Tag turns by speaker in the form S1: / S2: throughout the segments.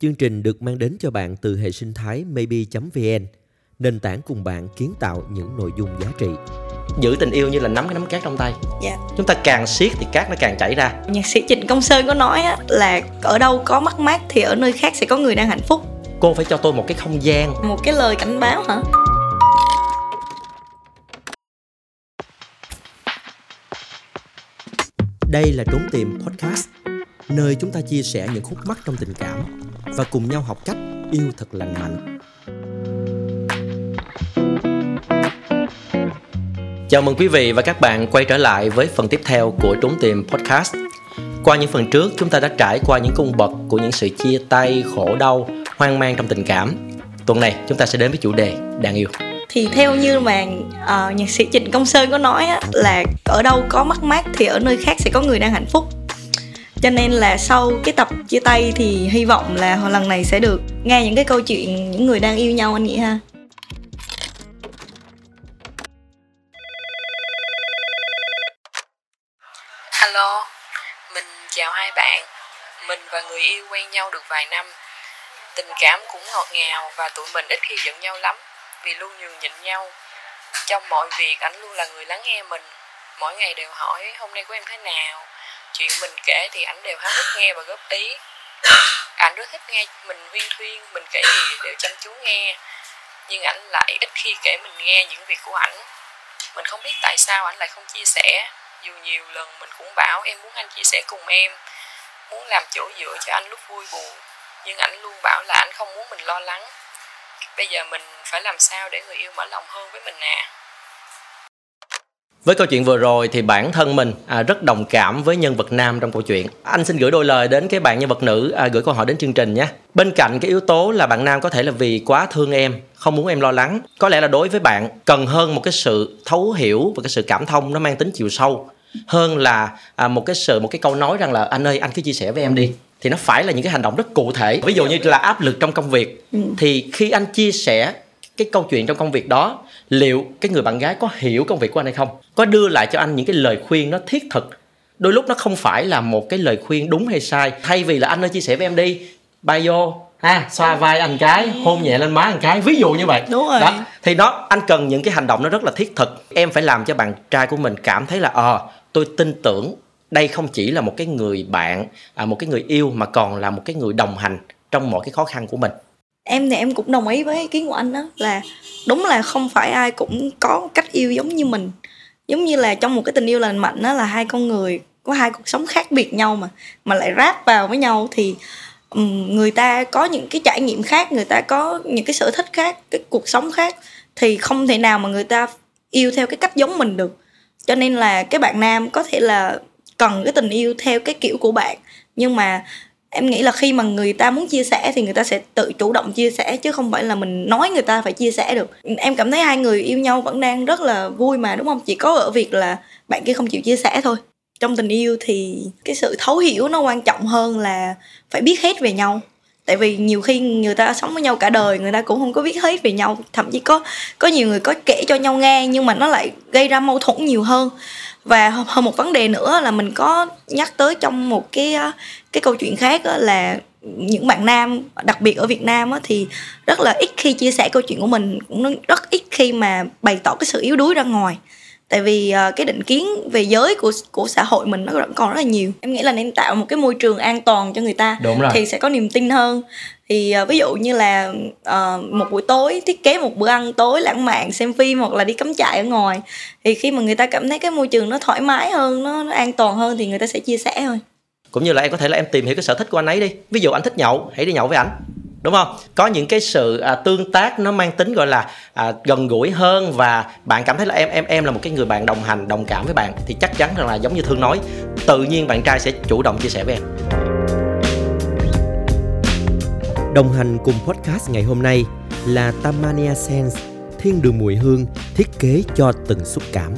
S1: Chương trình được mang đến cho bạn từ hệ sinh thái maybe.vn, nền tảng cùng bạn kiến tạo những nội dung giá trị.
S2: giữ tình yêu như là nắm cái nắm cát trong tay
S3: Dạ.
S2: chúng ta càng siết thì cát nó càng chảy ra
S3: Nhạc sĩ Trịnh Công Sơn có nói á, là ở đâu có mất mát thì ở nơi khác sẽ có người đang hạnh phúc.
S2: cô phải cho tôi một cái không gian
S3: Một cái lời cảnh báo hả?
S1: Đây là Trốn Tìm Podcast, nơi chúng ta chia sẻ những khúc mắc trong tình cảm và cùng nhau học cách yêu thật lành mạnh.
S2: chào mừng quý vị và các bạn quay trở lại với phần tiếp theo của trốn tìm podcast qua những phần trước chúng ta đã trải qua những cung bậc của những sự chia tay khổ đau hoang mang trong tình cảm tuần này chúng ta sẽ đến với chủ đề đáng yêu
S3: Thì theo như mà ờ, nhạc sĩ Trịnh Công Sơn có nói á, là ở đâu có mất mát thì ở nơi khác sẽ có người đang hạnh phúc. Cho nên là sau cái tập chia tay thì hy vọng là lần này sẽ được nghe những cái câu chuyện những người đang yêu nhau anh nghĩ ha.
S4: Alo, mình chào hai bạn. Mình và người yêu quen nhau được vài năm. Tình cảm cũng ngọt ngào và tụi mình ít khi giận nhau lắm vì luôn nhường nhịn nhau. Trong mọi việc anh luôn là người lắng nghe mình. Mỗi ngày đều hỏi hôm nay của em thế nào. Chuyện mình kể thì ảnh đều háo hức nghe và góp ý. Ảnh rất thích nghe mình viên thuyên, mình kể gì đều chăm chú nghe. Nhưng ảnh lại ít khi kể mình nghe những việc của ảnh. Mình không biết tại sao ảnh lại không chia sẻ dù nhiều lần mình cũng bảo em muốn anh chia sẻ cùng em Muốn làm chỗ dựa cho anh lúc vui buồn Nhưng ảnh luôn bảo là anh không muốn mình lo lắng Bây giờ mình phải làm sao để người yêu mở lòng hơn với mình nè
S2: với câu chuyện vừa rồi thì bản thân mình à, rất đồng cảm với nhân vật nam trong câu chuyện. Anh xin gửi đôi lời đến cái bạn nhân vật nữ à, gửi câu hỏi đến chương trình nhé. Bên cạnh cái yếu tố là bạn nam có thể là vì quá thương em không muốn em lo lắng có lẽ là đối với bạn cần hơn một cái sự thấu hiểu và cái sự cảm thông nó mang tính chiều sâu hơn là à, một cái sự một cái câu nói rằng là anh ơi anh cứ chia sẻ với em đi. Thì nó phải là những cái hành động rất cụ thể. Ví dụ như là áp lực trong công việc thì khi anh chia sẻ cái câu chuyện trong công việc đó liệu cái người bạn gái có hiểu công việc của anh hay không? Có đưa lại cho anh những cái lời khuyên nó thiết thực. Đôi lúc nó không phải là một cái lời khuyên đúng hay sai. Thay vì là anh ơi chia sẻ với em đi. Bay vô. Ha xoa vai anh cái hôn nhẹ lên má anh cái. Ví dụ như vậy.
S3: Đúng rồi.
S2: đó. Thì nó anh cần những cái hành động nó rất là thiết thực. Em phải làm cho bạn trai của mình cảm thấy là ờ tôi tin tưởng đây không chỉ là một cái người bạn à, một cái người yêu mà còn là một cái người đồng hành trong mọi cái khó khăn của mình
S3: em thì em cũng đồng ý với ý kiến của anh đó, là đúng là không phải ai cũng có cách yêu giống như mình. Giống như là trong một cái tình yêu lành mạnh đó là hai con người có hai cuộc sống khác biệt nhau mà mà lại ráp vào với nhau thì người ta có những cái trải nghiệm khác, người ta có những cái sở thích khác, cái cuộc sống khác thì không thể nào mà người ta yêu theo cái cách giống mình được. Cho nên là cái bạn nam có thể là cần cái tình yêu theo cái kiểu của bạn, nhưng mà em nghĩ là khi mà người ta muốn chia sẻ thì người ta sẽ tự chủ động chia sẻ, chứ không phải là mình nói người ta phải chia sẻ được. Em cảm thấy hai người yêu nhau vẫn đang rất là vui mà, đúng không? Chỉ có ở việc là bạn kia không chịu chia sẻ thôi. Trong tình yêu thì cái sự thấu hiểu nó quan trọng hơn là phải biết hết về nhau. Tại vì nhiều khi người ta sống với nhau cả đời, người ta cũng không có biết hết về nhau. Thậm chí có có nhiều người có kể cho nhau nghe nhưng mà nó lại gây ra mâu thuẫn nhiều hơn và hơn một vấn đề nữa là mình có nhắc tới trong một cái cái câu chuyện khác là những bạn nam đặc biệt ở Việt Nam á, thì rất là ít khi chia sẻ câu chuyện của mình cũng rất ít khi mà bày tỏ cái sự yếu đuối ra ngoài tại vì ờ, cái định kiến về giới của của xã hội mình nó vẫn còn rất là nhiều. Em nghĩ là nên tạo một cái môi trường an toàn cho người ta
S2: Đúng rồi.
S3: thì sẽ có niềm tin hơn. Thì ờ, ví dụ như là ờ, một buổi tối thiết kế một bữa ăn tối lãng mạn xem phim hoặc là đi cắm trại ở ngoài thì khi mà người ta cảm thấy cái môi trường nó thoải mái hơn nó, nó an toàn hơn thì người ta sẽ chia sẻ thôi.
S2: Cũng như là em có thể là em tìm hiểu cái sở thích của anh ấy đi. Ví dụ anh thích nhậu hãy đi nhậu với ảnh đúng không có những cái sự à, tương tác nó mang tính gọi là à, gần gũi hơn và bạn cảm thấy là em em em là một cái người bạn đồng hành đồng cảm với bạn thì chắc chắn rằng là giống như thương nói tự nhiên bạn trai sẽ chủ động chia sẻ với em
S1: Đồng hành cùng podcast ngày hôm nay là Tamania Sense, thiên đường mùi hương thiết kế cho từng xúc cảm.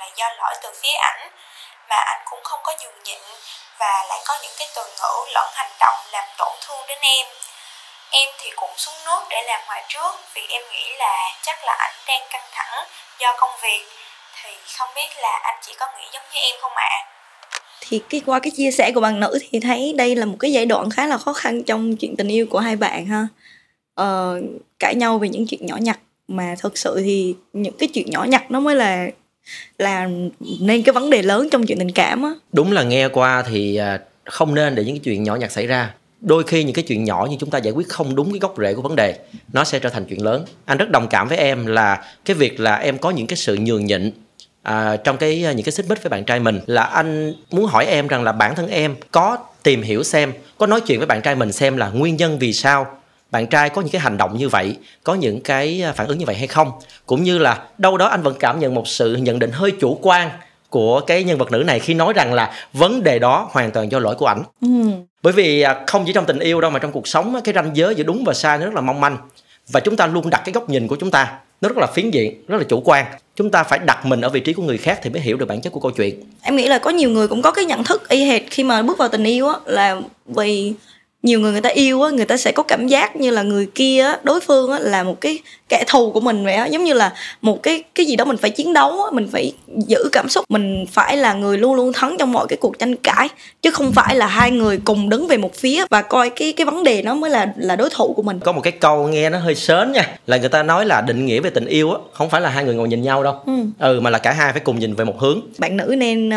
S5: Là do lỗi từ phía ảnh. mà anh cũng không có nhường nhịn và lại có những cái từ ngữ lẫn hành động làm tổn thương đến em em thì cũng xuống nước để làm hòa trước vì em nghĩ là chắc là ảnh đang căng thẳng do công việc thì không biết là anh chỉ có nghĩ giống như em không ạ à?
S3: thì cái qua cái chia sẻ của bạn nữ thì thấy đây là một cái giai đoạn khá là khó khăn trong chuyện tình yêu của hai bạn ha ờ, cãi nhau về những chuyện nhỏ nhặt mà thực sự thì những cái chuyện nhỏ nhặt nó mới là là nên cái vấn đề lớn trong chuyện tình cảm á.
S2: Đúng là nghe qua thì à, không nên để những cái chuyện nhỏ nhặt xảy ra. Đôi khi những cái chuyện nhỏ như chúng ta giải quyết không đúng cái gốc rễ của vấn đề nó sẽ trở thành chuyện lớn. Anh rất đồng cảm với em là cái việc là em có những cái sự nhường nhịn à, trong cái à, những cái xích mích với bạn trai mình. Là anh muốn hỏi em rằng là bản thân em có tìm hiểu xem có nói chuyện với bạn trai mình xem là nguyên nhân vì sao bạn trai có những cái hành động như vậy có những cái phản ứng như vậy hay không? Cũng như là đâu đó anh vẫn cảm nhận một sự nhận định hơi chủ quan của cái nhân vật nữ này khi nói rằng là vấn đề đó hoàn toàn do lỗi của ảnh. Ừ. bởi vì à, không chỉ trong tình yêu đâu mà trong cuộc sống cái ranh giới giữa đúng và sai nó rất là mong manh. Và chúng ta luôn đặt cái góc nhìn của chúng ta nó rất là phiến diện rất là chủ quan. Chúng ta phải đặt mình ở vị trí của người khác thì mới hiểu được bản chất của câu chuyện.
S3: Em nghĩ là có nhiều người cũng có cái nhận thức y hệt khi mà bước vào tình yêu á là vì nhiều người người ta yêu á người ta sẽ có cảm giác như là người kia á đối phương á là một cái kẻ thù của mình vậy á. Giống như là một cái cái gì đó mình phải chiến đấu á mình phải giữ cảm xúc mình phải là người luôn luôn thắng trong mọi cái cuộc tranh cãi chứ không phải là hai người cùng đứng về một phía và coi cái cái vấn đề nó mới là là đối thủ của mình.
S2: Có một cái câu nghe nó hơi sớn nha là người ta nói là định nghĩa về tình yêu á không phải là hai người ngồi nhìn nhau đâu. Ừ, ừ mà là cả hai phải cùng nhìn về một hướng.
S3: Bạn nữ nên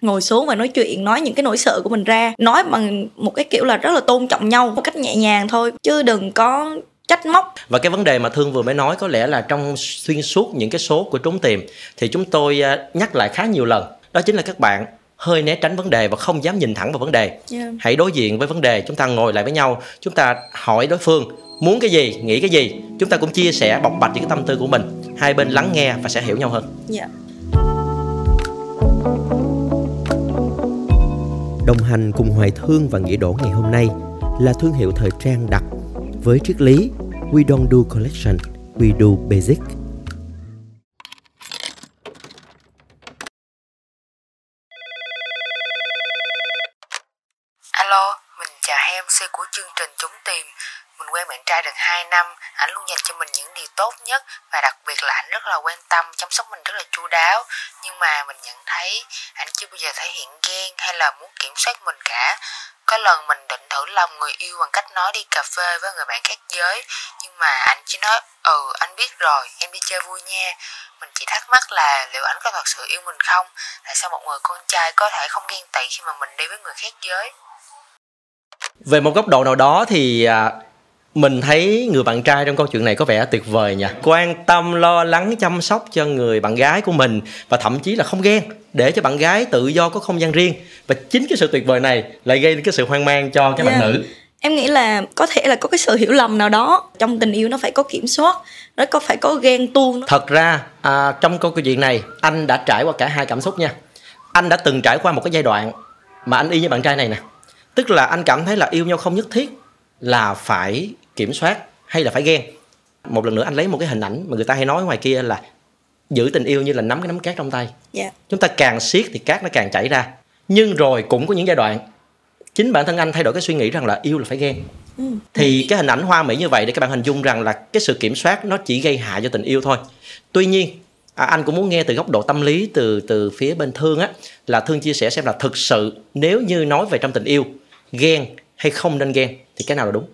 S3: ngồi xuống và nói chuyện nói những cái nỗi sợ của mình ra. Nói bằng một cái kiểu là rất là tôn trọng nhau một cách nhẹ nhàng thôi chứ đừng có trách móc.
S2: Và cái vấn đề mà thương vừa mới nói có lẽ là trong xuyên suốt những cái số của trốn tìm thì chúng tôi à, nhắc lại khá nhiều lần. Đó chính là các bạn hơi né tránh vấn đề và không dám nhìn thẳng vào vấn đề. Yeah. hãy đối diện với vấn đề chúng ta ngồi lại với nhau chúng ta hỏi đối phương muốn cái gì? Nghĩ cái gì? Chúng ta cũng chia sẻ bộc bạch những cái tâm tư của mình. Hai bên lắng nghe và sẽ hiểu nhau hơn. Yeah.
S1: Đồng hành cùng Hoài Thương và Nghĩa Đổ ngày hôm nay là thương hiệu thời trang đặc với triết lý We don't do collection, we do basic.
S6: Alo, mình chào Hem MC của chương trình Chúng Tìm. Quen bạn trai được 2 năm, ảnh luôn dành cho mình những điều tốt nhất và đặc biệt là ảnh rất là quan tâm, chăm sóc mình rất là chu đáo. Nhưng mà mình nhận thấy ảnh chưa bao giờ thể hiện ghen hay là muốn kiểm soát mình cả. Có lần mình định thử lòng người yêu bằng cách nói đi cà phê với người bạn khác giới Nhưng mà anh chỉ nói Ừ anh biết rồi em đi chơi vui nha Mình chỉ thắc mắc là liệu anh có thật sự yêu mình không Tại sao một người con trai có thể không ghen tị khi mà mình đi với người khác giới
S2: Về một góc độ nào đó thì à, mình thấy người bạn trai trong câu chuyện này có vẻ tuyệt vời nha quan tâm lo lắng chăm sóc cho người bạn gái của mình và thậm chí là không ghen để cho bạn gái tự do có không gian riêng. Và chính cái sự tuyệt vời này lại gây cái sự hoang mang cho cái yeah. bạn nữ.
S3: Em nghĩ là có thể là có cái sự hiểu lầm nào đó trong tình yêu nó phải có kiểm soát nó có phải có ghen tuông
S2: thật ra à, trong câu chuyện này anh đã trải qua cả hai cảm xúc nha. Anh đã từng trải qua một cái giai đoạn mà anh y như bạn trai này nè. Tức là anh cảm thấy là yêu nhau không nhất thiết là phải kiểm soát hay là phải ghen một lần nữa anh lấy một cái hình ảnh mà người ta hay nói ngoài kia là giữ tình yêu như là nắm cái nắm cát trong tay yeah. Dạ. chúng ta càng siết thì cát nó càng chảy ra nhưng rồi cũng có những giai đoạn chính bản thân anh thay đổi cái suy nghĩ rằng là yêu là phải ghen ừ. thì cái hình ảnh hoa mỹ như vậy để các bạn hình dung rằng là cái sự kiểm soát nó chỉ gây hại cho tình yêu thôi tuy nhiên à, anh cũng muốn nghe từ góc độ tâm lý từ từ phía bên thương á là thương chia sẻ xem là thực sự nếu như nói về trong tình yêu ghen hay không nên ghen thì cái nào là đúng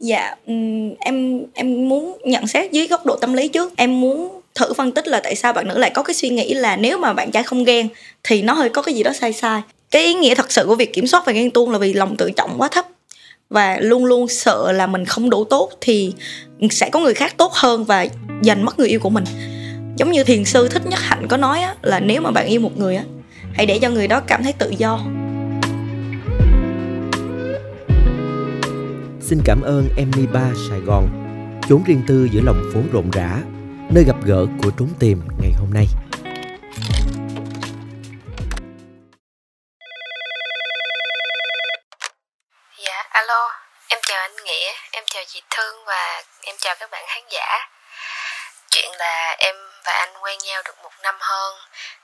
S3: dạ ừ, em em muốn nhận xét dưới góc độ tâm lý trước. Em muốn thử phân tích là tại sao bạn nữ lại có cái suy nghĩ là nếu mà bạn trai không ghen thì nó hơi có cái gì đó sai sai. Cái ý nghĩa thật sự của việc kiểm soát và ghen tuông là vì lòng tự trọng quá thấp và luôn luôn sợ là mình không đủ tốt thì sẽ có người khác tốt hơn và giành mất người yêu của mình. Giống như thiền sư thích nhất hạnh có nói á, là nếu mà bạn yêu một người á hãy để cho người đó cảm thấy tự do.
S1: Xin cảm ơn Emmy Ba Sài Gòn, chốn riêng tư giữa lòng phố rộn rã, nơi gặp gỡ của trốn tìm ngày hôm nay.
S6: Dạ, alo, em chào anh Nghĩa, em chào chị Thương và em chào các bạn khán giả. Chuyện là em và anh quen nhau được một năm hơn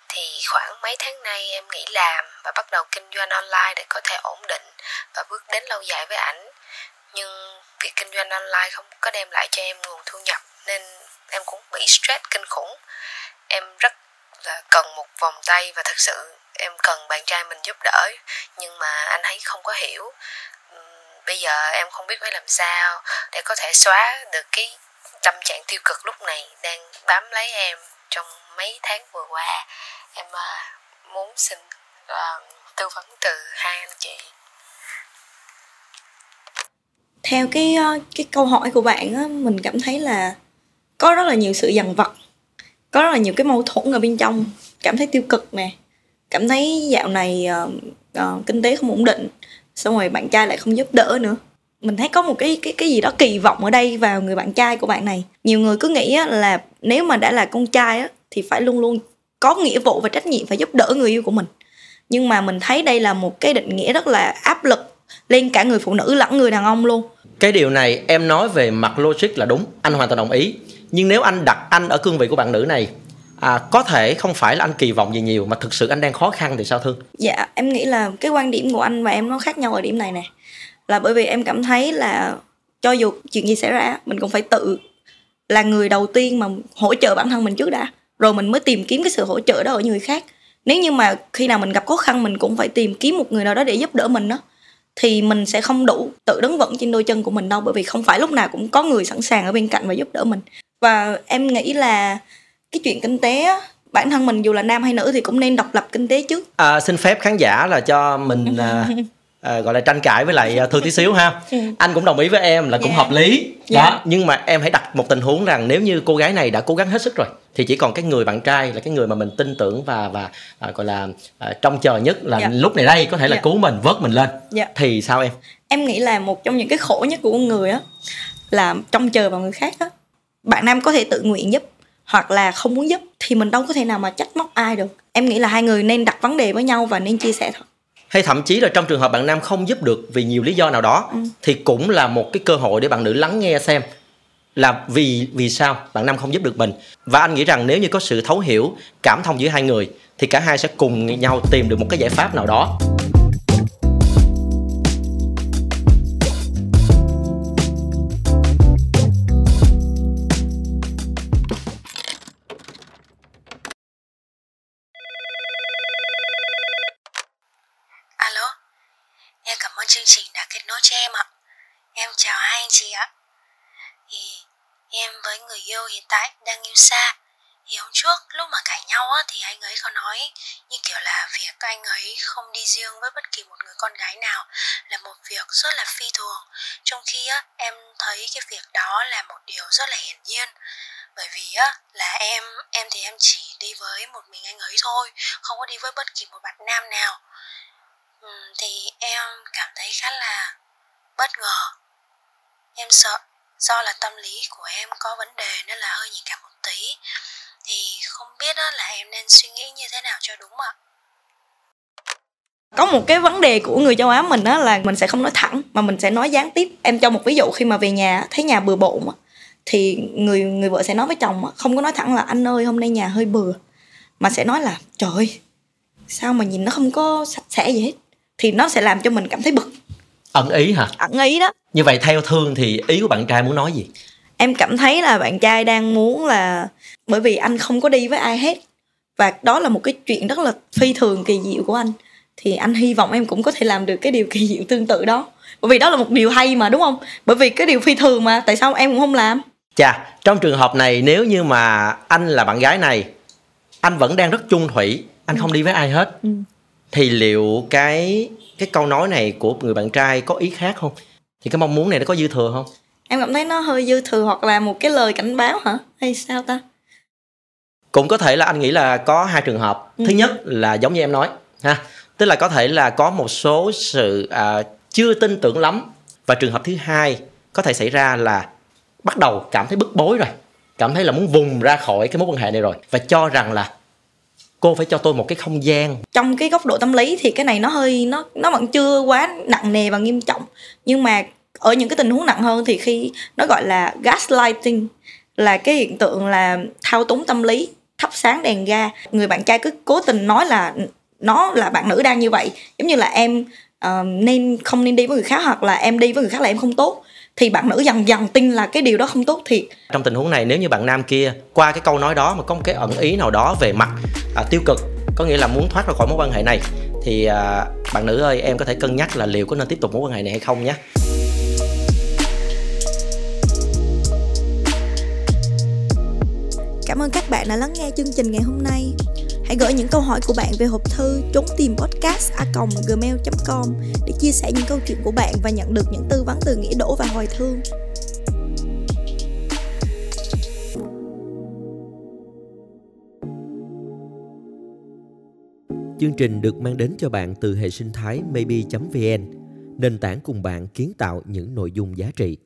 S6: thì khoảng mấy tháng nay em nghỉ làm và bắt đầu kinh doanh online để có thể ổn định và bước đến lâu dài với ảnh nhưng việc kinh doanh online không có đem lại cho em nguồn thu nhập nên em cũng bị stress kinh khủng. Em rất là cần một vòng tay và thật sự em cần bạn trai mình giúp đỡ nhưng mà anh ấy không có hiểu. Bây giờ em không biết phải làm sao để có thể xóa được cái tâm trạng tiêu cực lúc này đang bám lấy em trong mấy tháng vừa qua. Em à, muốn xin uh, tư vấn từ hai anh chị
S3: theo cái ờ, cái câu hỏi của bạn á mình cảm thấy là có rất là nhiều sự dằn vặt có rất là nhiều cái mâu thuẫn ở bên trong cảm thấy tiêu cực nè cảm thấy dạo này uh, uh, kinh tế không ổn định xong rồi bạn trai lại không giúp đỡ nữa. Mình thấy có một cái cái cái gì đó kỳ vọng ở đây vào người bạn trai của bạn này. Nhiều người cứ nghĩ á, là nếu mà đã là con trai á, thì phải luôn luôn có nghĩa vụ và trách nhiệm phải giúp đỡ người yêu của mình. Nhưng mà mình thấy đây là một cái định nghĩa rất là áp lực lên cả người phụ nữ lẫn người đàn ông luôn
S2: cái điều này em nói về mặt logic là đúng anh hoàn toàn đồng ý. Nhưng nếu anh đặt anh ở cương vị của bạn nữ này à, có thể không phải là anh kỳ vọng gì nhiều mà thực sự anh đang khó khăn thì sao thương
S3: dạ em nghĩ là cái quan điểm của anh và em nó khác nhau ở điểm này nè. Là bởi vì em cảm thấy là cho dù chuyện gì xảy ra mình cũng phải tự là người đầu tiên mà hỗ trợ bản thân mình trước đã. Rồi mình mới tìm kiếm cái sự hỗ trợ đó ở người khác. Nếu như mà khi nào mình gặp khó khăn mình cũng phải tìm kiếm một người nào đó để giúp đỡ mình đó thì mình sẽ không đủ tự đứng vững trên đôi chân của mình đâu bởi vì không phải lúc nào cũng có người sẵn sàng ở bên cạnh và giúp đỡ mình. Và em nghĩ là cái chuyện kinh tế á, bản thân mình dù là nam hay nữ thì cũng nên độc lập kinh tế trước.
S2: À, xin phép khán giả là cho mình à, à, gọi là tranh cãi với lại thư tí xíu ha ừ. anh cũng đồng ý với em là cũng yeah. Dạ. hợp lý đó yeah. Dạ. nhưng mà em hãy đặt một tình huống rằng nếu như cô gái này đã cố gắng hết sức rồi thì chỉ còn cái người bạn trai là cái người mà mình tin tưởng và và à, gọi là à, trông chờ nhất là yeah. Dạ. lúc này đây có thể là yeah. cứu mình vớt mình lên yeah. thì sao em
S3: em nghĩ là một trong những cái khổ nhất của con người á là trông chờ vào người khác á bạn nam có thể tự nguyện giúp hoặc là không muốn giúp thì mình đâu có thể nào mà trách móc ai được em nghĩ là hai người nên đặt vấn đề với nhau và nên chia sẻ thật
S2: hay thậm chí là trong trường hợp bạn nam không giúp được vì nhiều lý do nào đó ừ. thì cũng là một cái cơ hội để bạn nữ lắng nghe xem là vì vì sao bạn nam không giúp được mình và anh nghĩ rằng nếu như có sự thấu hiểu cảm thông giữa hai người thì cả hai sẽ cùng nhau tìm được một cái giải pháp nào đó
S5: nhau á, thì anh ấy có nói như kiểu là việc anh ấy không đi riêng với bất kỳ một người con gái nào là một việc rất là phi thường. Trong khi á, em thấy cái việc đó là một điều rất là hiển nhiên. Bởi vì á là em em thì em chỉ đi với một mình anh ấy thôi không có đi với bất kỳ một bạn nam nào. Uhm, thì em cảm thấy khá là bất ngờ. Em sợ do là tâm lý của em có vấn đề nên là hơi nhạy cảm một tí biết là em nên suy nghĩ như thế nào cho đúng ạ?
S3: Có một cái vấn đề của người châu Á mình đó là mình sẽ không nói thẳng mà mình sẽ nói gián tiếp. Em cho một ví dụ khi mà về nhà thấy nhà bừa bộn thì người người vợ sẽ nói với chồng không có nói thẳng là anh ơi hôm nay nhà hơi bừa. Mà sẽ nói là trời ơi sao mà nhìn nó không có sạch sẽ gì hết? Thì nó sẽ làm cho mình cảm thấy bực.
S2: Ẩn ý hả?
S3: Ẩn ý đó.
S2: Như vậy theo thương thì ý của bạn trai muốn nói gì
S3: em cảm thấy là bạn trai đang muốn là bởi vì anh không có đi với ai hết. Và đó là một cái chuyện rất là phi thường kỳ diệu của anh. Thì anh hy vọng em cũng có thể làm được cái điều kỳ diệu tương tự đó. Bởi vì đó là một điều hay mà đúng không? Bởi vì cái điều phi thường mà tại sao em cũng không làm?
S2: Chà trong trường hợp này nếu như mà anh là bạn gái này anh vẫn đang rất chung thủy anh ừ. không đi với ai hết. Ừ. thì liệu cái cái câu nói này của người bạn trai có ý khác không? Thì cái mong muốn này nó có dư thừa không
S3: em cảm thấy nó hơi dư thừa hoặc là một cái lời cảnh báo hả? Hay sao ta?
S2: Cũng có thể là anh nghĩ là có hai trường hợp. Ừ. thứ nhất là giống như em nói ha tức là có thể là có một số sự à, chưa tin tưởng lắm. Và trường hợp thứ hai có thể xảy ra là bắt đầu cảm thấy bức bối rồi cảm thấy là muốn vùng ra khỏi cái mối quan hệ này rồi và cho rằng là cô phải cho tôi một cái không gian.
S3: Trong cái góc độ tâm lý thì cái này nó hơi nó nó vẫn chưa quá nặng nề và nghiêm trọng. Nhưng mà ở những cái tình huống nặng hơn thì khi nó gọi là gaslighting là cái hiện tượng là thao túng tâm lý thắp sáng đèn ga. Người bạn trai cứ cố tình nói là nó là bạn nữ đang như vậy giống như là em uh, nên không nên đi với người khác hoặc là em đi với người khác là em không tốt thì bạn nữ dần dần tin là cái điều đó không tốt thiệt.
S2: Trong tình huống này nếu như bạn nam kia qua cái câu nói đó mà có một cái ẩn ý nào đó về mặt à, tiêu cực có nghĩa là muốn thoát ra khỏi mối quan hệ này thì à, bạn nữ ơi em có thể cân nhắc là liệu có nên tiếp tục mối quan hệ này hay không nhé.
S3: Cảm ơn các bạn đã lắng nghe chương trình ngày hôm nay. Hãy gửi những câu hỏi của bạn về hộp thư trốn tìm podcast a gmail.com để chia sẻ những câu chuyện của bạn và nhận được những tư vấn từ nghĩa đổ và hồi thương.
S1: Chương trình được mang đến cho bạn từ hệ sinh thái maybe.vn, nền tảng cùng bạn kiến tạo những nội dung giá trị.